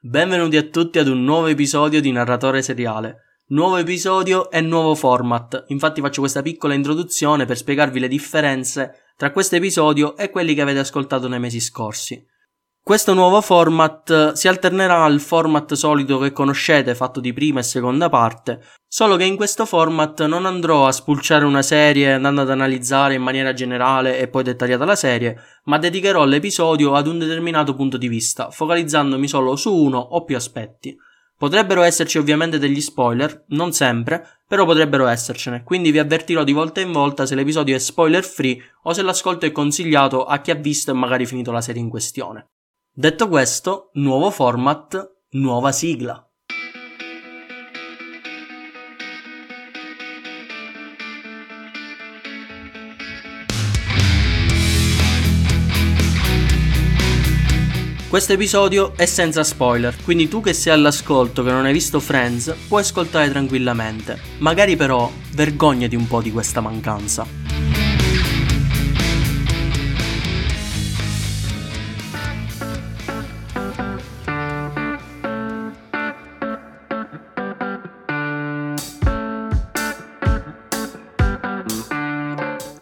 Benvenuti a tutti ad un nuovo episodio di Narratore Seriale. Nuovo episodio e nuovo format. Infatti faccio questa piccola introduzione per spiegarvi le differenze tra questo episodio e quelli che avete ascoltato nei mesi scorsi. Questo nuovo format si alternerà al format solito che conoscete, fatto di prima e seconda parte, solo che in questo format non andrò a spulciare una serie andando ad analizzare in maniera generale e poi dettagliata la serie, ma dedicherò l'episodio ad un determinato punto di vista, focalizzandomi solo su uno o più aspetti. Potrebbero esserci ovviamente degli spoiler, non sempre, però potrebbero essercene, quindi vi avvertirò di volta in volta se l'episodio è spoiler free o se l'ascolto è consigliato a chi ha visto e magari finito la serie in questione. Detto questo, nuovo format, nuova sigla. Questo episodio è senza spoiler, quindi tu che sei all'ascolto che non hai visto Friends puoi ascoltare tranquillamente. Magari però vergognati un po' di questa mancanza.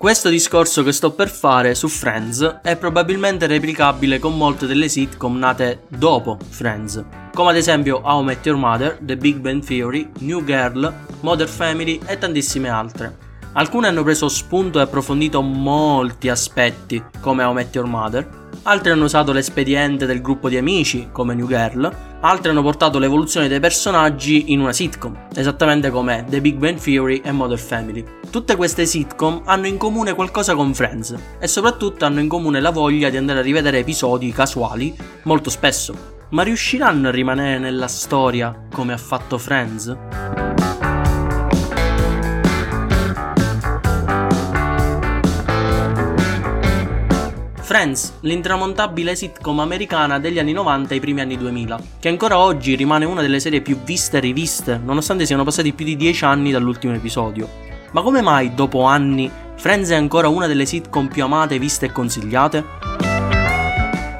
Questo discorso che sto per fare su Friends è probabilmente replicabile con molte delle sitcom nate dopo Friends, come ad esempio How Met Your Mother, The Big Bang Theory, New Girl, Modern Family e tantissime altre. Alcune hanno preso spunto e approfondito molti aspetti, come How Met Your Mother, altri hanno usato l'espediente del gruppo di amici, come New Girl, altri hanno portato l'evoluzione dei personaggi in una sitcom, esattamente come The Big Bang Theory e Modern Family. Tutte queste sitcom hanno in comune qualcosa con Friends e soprattutto hanno in comune la voglia di andare a rivedere episodi casuali molto spesso. Ma riusciranno a rimanere nella storia come ha fatto Friends? Friends, l'intramontabile sitcom americana degli anni 90 e i primi anni 2000, che ancora oggi rimane una delle serie più viste e riviste, nonostante siano passati più di 10 anni dall'ultimo episodio. Ma come mai, dopo anni, Friends è ancora una delle sitcom più amate, viste e consigliate?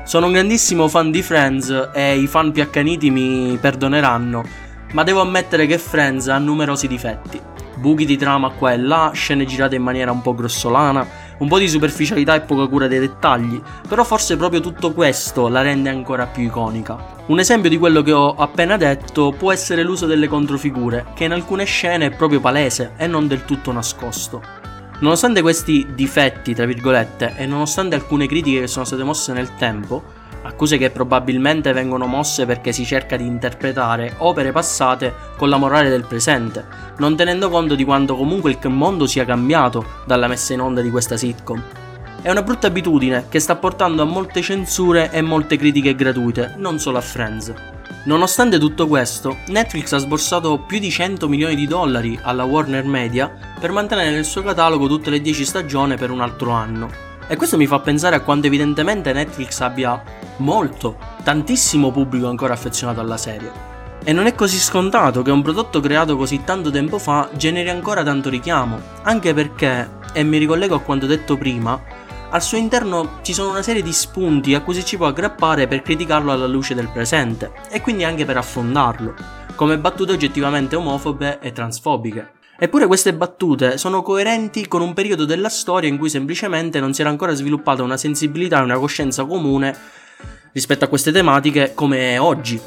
Sono un grandissimo fan di Friends e i fan più accaniti mi perdoneranno, ma devo ammettere che Friends ha numerosi difetti. Buchi di trama qua e là, scene girate in maniera un po' grossolana, un po' di superficialità e poca cura dei dettagli, però forse proprio tutto questo la rende ancora più iconica. Un esempio di quello che ho appena detto può essere l'uso delle controfigure, che in alcune scene è proprio palese e non del tutto nascosto. Nonostante questi difetti, tra virgolette, e nonostante alcune critiche che sono state mosse nel tempo, accuse che probabilmente vengono mosse perché si cerca di interpretare opere passate con la morale del presente, non tenendo conto di quanto comunque il mondo sia cambiato dalla messa in onda di questa sitcom. È una brutta abitudine che sta portando a molte censure e molte critiche gratuite, non solo a Friends. Nonostante tutto questo, Netflix ha sborsato più di 100 milioni di dollari alla Warner Media per mantenere nel suo catalogo tutte le 10 stagioni per un altro anno. E questo mi fa pensare a quanto evidentemente Netflix abbia molto, tantissimo pubblico ancora affezionato alla serie. E non è così scontato che un prodotto creato così tanto tempo fa generi ancora tanto richiamo, anche perché, e mi ricollego a quanto detto prima, al suo interno ci sono una serie di spunti a cui si ci può aggrappare per criticarlo alla luce del presente, e quindi anche per affondarlo, come battute oggettivamente omofobe e transfobiche. Eppure queste battute sono coerenti con un periodo della storia in cui semplicemente non si era ancora sviluppata una sensibilità e una coscienza comune rispetto a queste tematiche come è oggi.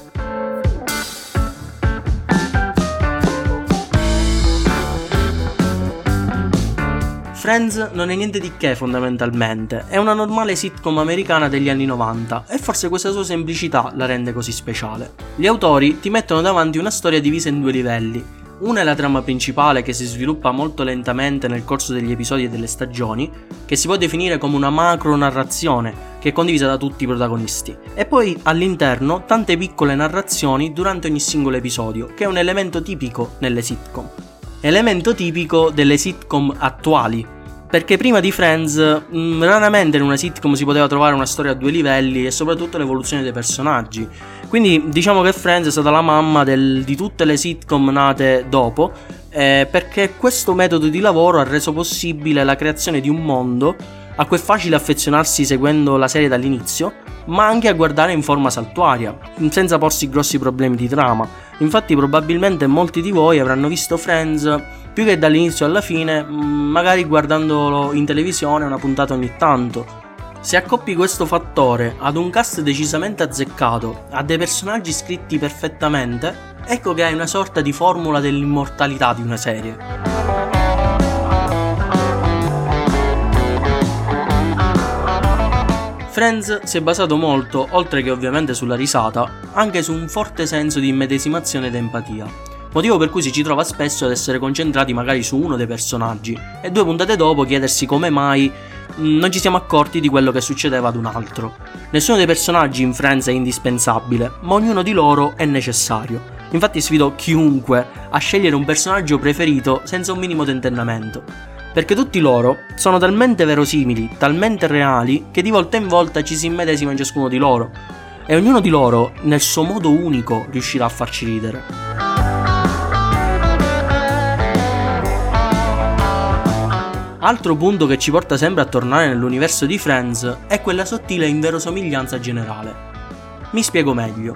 Friends non è niente di che fondamentalmente, è una normale sitcom americana degli anni 90 e forse questa sua semplicità la rende così speciale. Gli autori ti mettono davanti una storia divisa in due livelli, una è la trama principale che si sviluppa molto lentamente nel corso degli episodi e delle stagioni, che si può definire come una macro narrazione che è condivisa da tutti i protagonisti. E poi all'interno tante piccole narrazioni durante ogni singolo episodio, che è un elemento tipico nelle sitcom. Elemento tipico delle sitcom attuali, perché prima di Friends mh, mm, raramente in una sitcom si poteva trovare una storia a due livelli e soprattutto l'evoluzione dei personaggi. Quindi diciamo che Friends è stata la mamma del, di tutte le sitcom nate dopo, eh, perché questo metodo di lavoro ha reso possibile la creazione di un mondo a cui è facile affezionarsi seguendo la serie dall'inizio, ma anche a guardare in forma saltuaria, senza porsi grossi problemi di trama. Infatti probabilmente molti di voi avranno visto Friends più che dall'inizio alla fine, mm, magari guardandolo in televisione una puntata ogni tanto. Se accoppi questo fattore ad un cast decisamente azzeccato, a dei personaggi scritti perfettamente, ecco che hai una sorta di formula dell'immortalità di una serie. Friends si è basato molto, oltre che ovviamente sulla risata, anche su un forte senso di immedesimazione ed empatia. Motivo per cui si ci trova spesso ad essere concentrati magari su uno dei personaggi e due puntate dopo chiedersi come mai mm, non ci siamo accorti di quello che succedeva ad un altro. Nessuno dei personaggi in Friends è indispensabile, ma ognuno di loro è necessario. Infatti sfido chiunque a scegliere un personaggio preferito senza un minimo tentennamento perché tutti loro sono talmente verosimili, talmente reali, che di volta in volta ci si immedesima in ciascuno di loro, e ognuno di loro, nel suo modo unico, riuscirà a farci ridere. Altro punto che ci porta sempre a tornare nell'universo di Friends è quella sottile inverosomiglianza generale. Mi spiego meglio.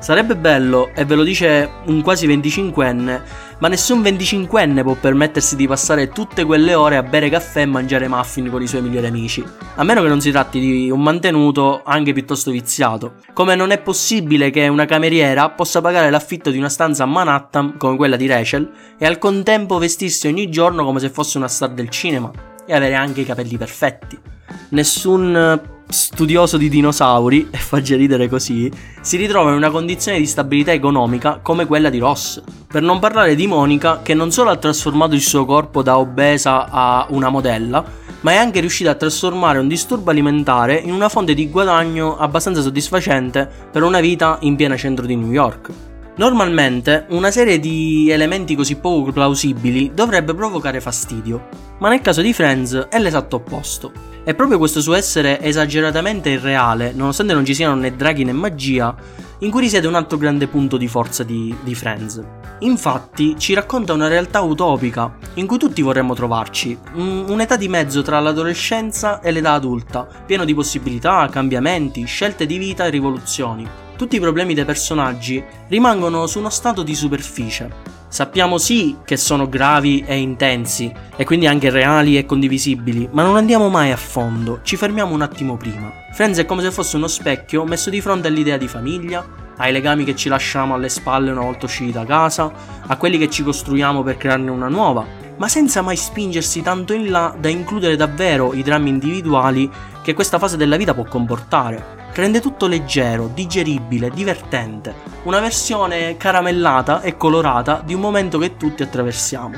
Sarebbe bello, e ve lo dice un quasi 25enne, ma nessun 25enne può permettersi di passare tutte quelle ore a bere caffè e mangiare muffin con i suoi migliori amici, a meno che non si tratti di un mantenuto anche piuttosto viziato. Come non è possibile che una cameriera possa pagare l'affitto di una stanza a Manhattan, come quella di Rachel, e al contempo vestirsi ogni giorno come se fosse una star del cinema, e avere anche i capelli perfetti. Nessun studioso di dinosauri, e fa ridere così, si ritrova in una condizione di stabilità economica come quella di Ross. Per non parlare di Monica, che non solo ha trasformato il suo corpo da obesa a una modella, ma è anche riuscita a trasformare un disturbo alimentare in una fonte di guadagno abbastanza soddisfacente per una vita in piena centro di New York. Normalmente una serie di elementi così poco plausibili dovrebbe provocare fastidio, ma nel caso di Friends è l'esatto opposto. È proprio questo suo essere esageratamente irreale, nonostante non ci siano né draghi né magia, in cui risiede un altro grande punto di forza di, di Friends. Infatti ci racconta una realtà utopica in cui tutti vorremmo trovarci, un'età di mezzo tra l'adolescenza e l'età adulta, pieno di possibilità, cambiamenti, scelte di vita e rivoluzioni tutti i problemi dei personaggi rimangono su uno stato di superficie. Sappiamo sì che sono gravi e intensi, e quindi anche reali e condivisibili, ma non andiamo mai a fondo, ci fermiamo un attimo prima. Friends è come se fosse uno specchio messo di fronte all'idea di famiglia, ai legami che ci lasciamo alle spalle una volta usciti da casa, a quelli che ci costruiamo per crearne una nuova, ma senza mai spingersi tanto in là da includere davvero i drammi individuali che questa fase della vita può comportare rende tutto leggero, digeribile, divertente, una versione caramellata e colorata di un momento che tutti attraversiamo.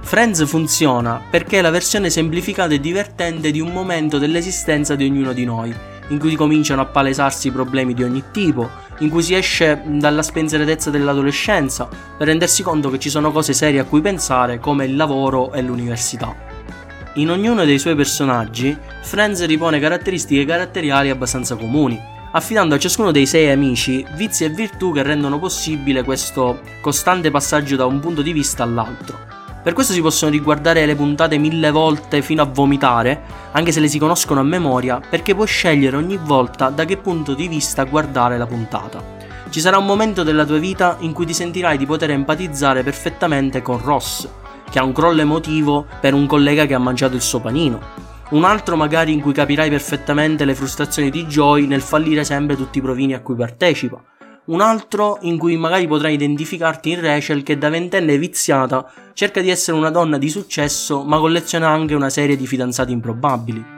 Friends funziona perché è la versione semplificata e divertente di un momento dell'esistenza di ognuno di noi, in cui cominciano a palesarsi problemi di ogni tipo, in cui si esce dalla spensieratezza dell'adolescenza per rendersi conto che ci sono cose serie a cui pensare come il lavoro e l'università. In ognuno dei suoi personaggi, Friends ripone caratteristiche caratteriali abbastanza comuni, affidando a ciascuno dei sei amici vizi e virtù che rendono possibile questo costante passaggio da un punto di vista all'altro. Per questo si possono riguardare le puntate mille volte fino a vomitare, anche se le si conoscono a memoria, perché puoi scegliere ogni volta da che punto di vista guardare la puntata. Ci sarà un momento della tua vita in cui ti sentirai di poter empatizzare perfettamente con Ross, che ha un crollo emotivo per un collega che ha mangiato il suo panino. Un altro magari in cui capirai perfettamente le frustrazioni di Joy nel fallire sempre tutti i provini a cui partecipa. Un altro in cui magari potrai identificarti in Rachel che da ventenne viziata cerca di essere una donna di successo ma colleziona anche una serie di fidanzati improbabili.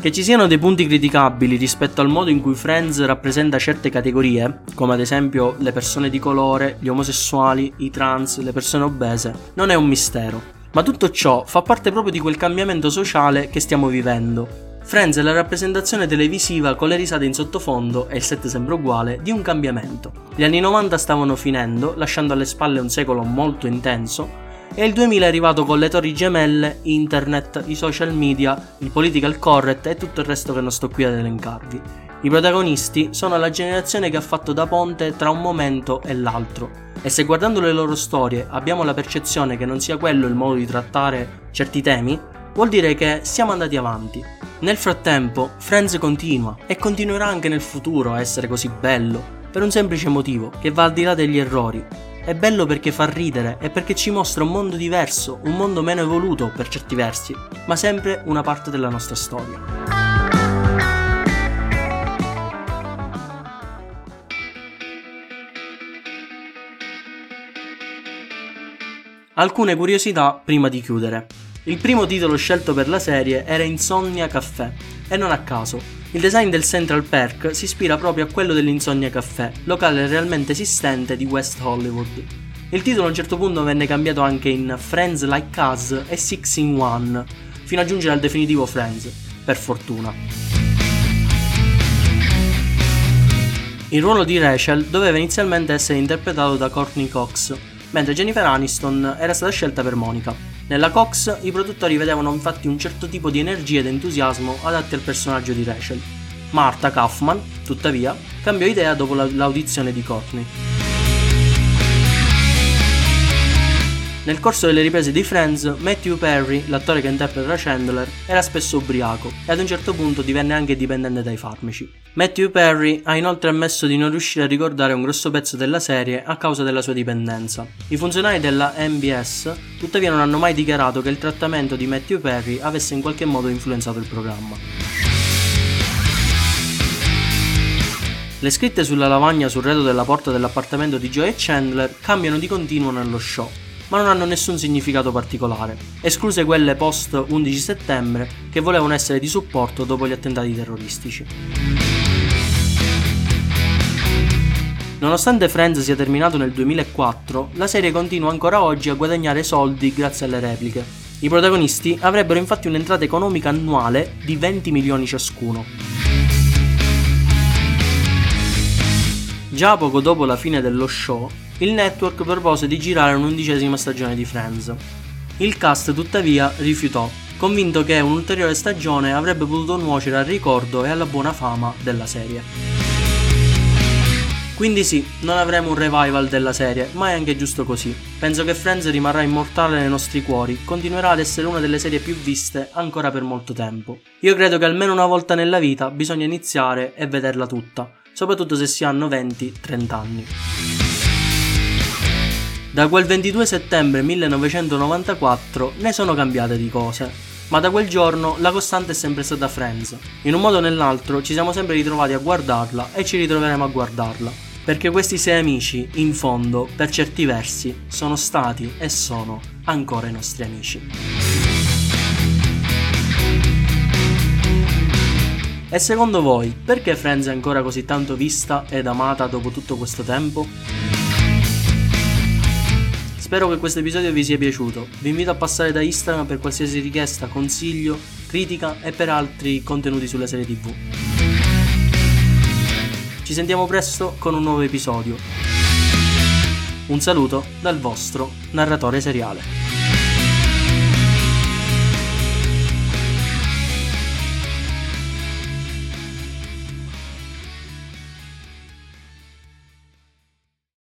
Che ci siano dei punti criticabili rispetto al modo in cui Friends rappresenta certe categorie, come ad esempio le persone di colore, gli omosessuali, i trans, le persone obese, non è un mistero. Ma tutto ciò fa parte proprio di quel cambiamento sociale che stiamo vivendo. Friends è la rappresentazione televisiva con le risate in sottofondo, e il set sembra uguale, di un cambiamento. Gli anni 90 stavano finendo, lasciando alle spalle un secolo molto intenso, e il 2000 è arrivato con le torri gemelle, internet, i social media, il political correct e tutto il resto che non sto qui ad elencarvi. I protagonisti sono la generazione che ha fatto da ponte tra un momento e l'altro e se guardando le loro storie abbiamo la percezione che non sia quello il modo di trattare certi temi, vuol dire che siamo andati avanti. Nel frattempo, Friends continua e continuerà anche nel futuro a essere così bello, per un semplice motivo, che va al di là degli errori. È bello perché fa ridere e perché ci mostra un mondo diverso, un mondo meno evoluto per certi versi, ma sempre una parte della nostra storia. Alcune curiosità prima di chiudere. Il primo titolo scelto per la serie era Insomnia Caffè, e non a caso. Il design del Central Perk si ispira proprio a quello dell'Insomnia Caffè, locale realmente esistente di West Hollywood. Il titolo a un certo punto venne cambiato anche in Friends Like Us e Six in One, fino a giungere al definitivo Friends, per fortuna. Il ruolo di Rachel doveva inizialmente essere interpretato da Courtney Cox, mentre Jennifer Aniston era stata scelta per Monica. Nella Cox i produttori vedevano infatti un certo tipo di energia ed entusiasmo adatti al personaggio di Rachel. Martha Kaufman, tuttavia, cambiò idea dopo l'audizione di Courtney. Nel corso delle riprese di Friends, Matthew Perry, l'attore che interpreta Chandler, era spesso ubriaco e ad un certo punto divenne anche dipendente dai farmaci. Matthew Perry ha inoltre ammesso di non riuscire a ricordare un grosso pezzo della serie a causa della sua dipendenza. I funzionari della MBS tuttavia non hanno mai dichiarato che il trattamento di Matthew Perry avesse in qualche modo influenzato il programma. Le scritte sulla lavagna sul retro della porta dell'appartamento di Joe e Chandler cambiano di continuo nello show ma non hanno nessun significato particolare, escluse quelle post 11 settembre che volevano essere di supporto dopo gli attentati terroristici. Nonostante Friends sia terminato nel 2004, la serie continua ancora oggi a guadagnare soldi grazie alle repliche. I protagonisti avrebbero infatti un'entrata economica annuale di 20 milioni ciascuno. Già poco dopo la fine dello show, il network propose di girare un'undicesima stagione di Friends. Il cast tuttavia rifiutò, convinto che un'ulteriore stagione avrebbe potuto nuocere al ricordo e alla buona fama della serie. Quindi sì, non avremo un revival della serie, ma è anche giusto così. Penso che Friends rimarrà immortale nei nostri cuori, continuerà ad essere una delle serie più viste ancora per molto tempo. Io credo che almeno una volta nella vita bisogna iniziare e vederla tutta, soprattutto se si hanno 20-30 anni. Da quel 22 settembre 1994 ne sono cambiate di cose, ma da quel giorno la costante è sempre stata Friends. In un modo o nell'altro ci siamo sempre ritrovati a guardarla e ci ritroveremo a guardarla. Perché questi sei amici, in fondo, per certi versi, sono stati e sono ancora i nostri amici. E secondo voi, perché Friends è ancora così tanto vista ed amata dopo tutto questo tempo? Spero che questo episodio vi sia piaciuto. Vi invito a passare da Instagram per qualsiasi richiesta, consiglio, critica e per altri contenuti sulla serie TV. Ci sentiamo presto con un nuovo episodio. Un saluto dal vostro narratore seriale.